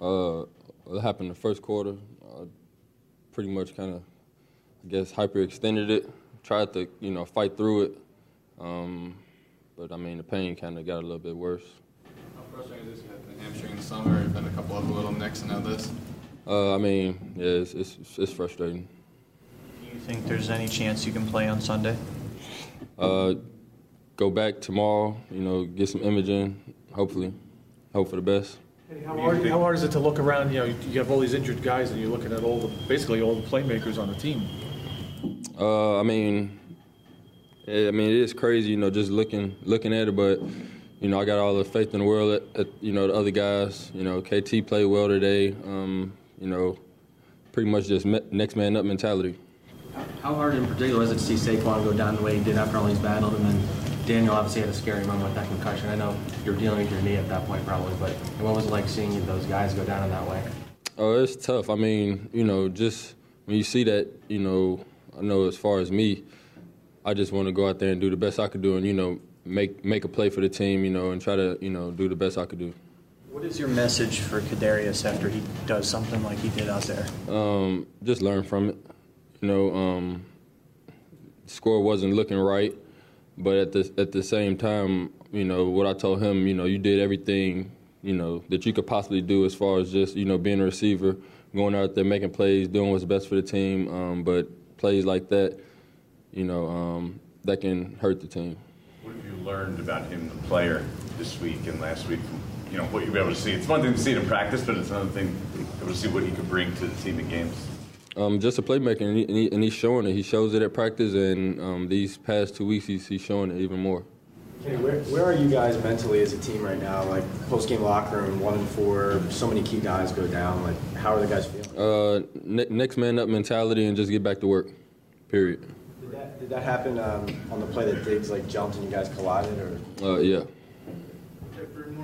Uh, it happened in the first quarter. Uh, pretty much kind of, I guess, hyperextended it. Tried to, you know, fight through it. Um, but I mean, the pain kind of got a little bit worse. How frustrating is this? You had the hamstring in the summer, and then a couple other little nicks, and now this. Uh, I mean, yeah, it's, it's, it's frustrating. Do you think there's any chance you can play on Sunday? Uh, go back tomorrow, you know, get some imaging, hopefully. Hope for the best. Hey, How hard, how hard is it to look around, you know, you have all these injured guys and you're looking at all the, basically all the playmakers on the team? Uh, I mean, yeah, I mean, it is crazy, you know, just looking looking at it. But you know, I got all the faith in the world at, at you know the other guys. You know, KT played well today. Um, you know, pretty much just me- next man up mentality. How hard in particular was it to see Saquon go down the way he did after all he's battled, and then Daniel obviously had a scary moment with that concussion. I know you're dealing with your knee at that point probably, but what was it like seeing those guys go down in that way? Oh, it's tough. I mean, you know, just when you see that, you know, I know as far as me, I just want to go out there and do the best I could do, and you know, make make a play for the team, you know, and try to, you know, do the best I could do. What is your message for Kadarius after he does something like he did out there? Um, just learn from it. You know, um, score wasn't looking right, but at the at the same time, you know what I told him. You know, you did everything you know that you could possibly do as far as just you know being a receiver, going out there making plays, doing what's best for the team. Um, but plays like that, you know, um, that can hurt the team. What have you learned about him, the player, this week and last week? From, you know what you've been able to see. It's one thing to see it in practice, but it's another thing to see what he could bring to the team in games. Um, just a playmaker, and, he, and, he, and, he's showing it. He shows it at practice, and um, these past two weeks, he's, he's showing it even more. Kenny, where, where are you guys mentally as a team right now? Like post game locker room, one and four, so many key guys go down. Like, how are the guys feeling? Uh, ne- next man up mentality, and just get back to work. Period. Did that, did that happen um, on the play that Diggs like jumped and you guys collided, or? Uh, yeah.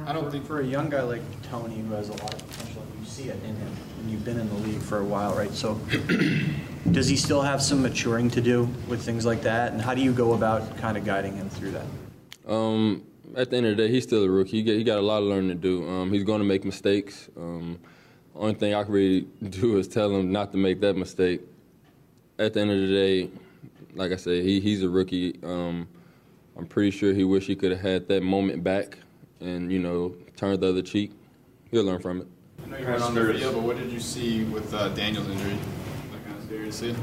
I don't think for a young guy like Toney who has a lot of potential, you see it in him, and you've been in the league for a while, right? So, does he still have some maturing to do with things like that? And how do you go about kind of guiding him through that? Um, at the end of the day, he's still a rookie. He got, he got a lot of learning to do. Um, he's going to make mistakes. Um, only thing I can really do is tell him not to make that mistake. At the end of the day, like I said, he, he's a rookie. Um, I'm pretty sure he wish he could have had that moment back and, you know, turned the other cheek. He'll learn from it. I know you weren't on the field, but what did you see with uh, Daniel's injury? That kind of scary to see.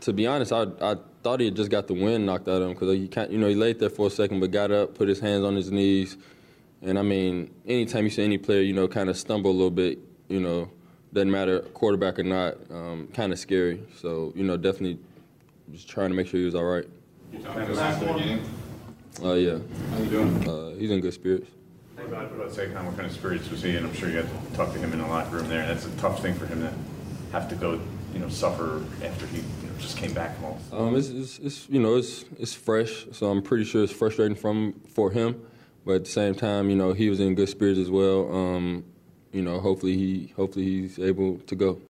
To be honest, I, I thought he had just got the wind knocked out of him because he can't, you know, he laid there for a second, but got up, put his hands on his knees, and I mean, anytime you see any player, you know, kind of stumble a little bit, you know, doesn't matter quarterback or not, um, kind of scary. So you know, definitely just trying to make sure he was all right. You talked to him after the game. Uh, yeah, How you doing? uh, he's in good spirits. What about, what about Saquon? What kind of spirits was he in? I'm sure you had to talk to him in the locker room there. And that's a tough thing for him to have to go, you know, suffer after he you know, just came back home. Um, it's, it's, it's you know it's it's fresh, so I'm pretty sure it's frustrating from for him, but at the same time, you know he was in good spirits as well. Um, you know, hopefully he hopefully he's able to go.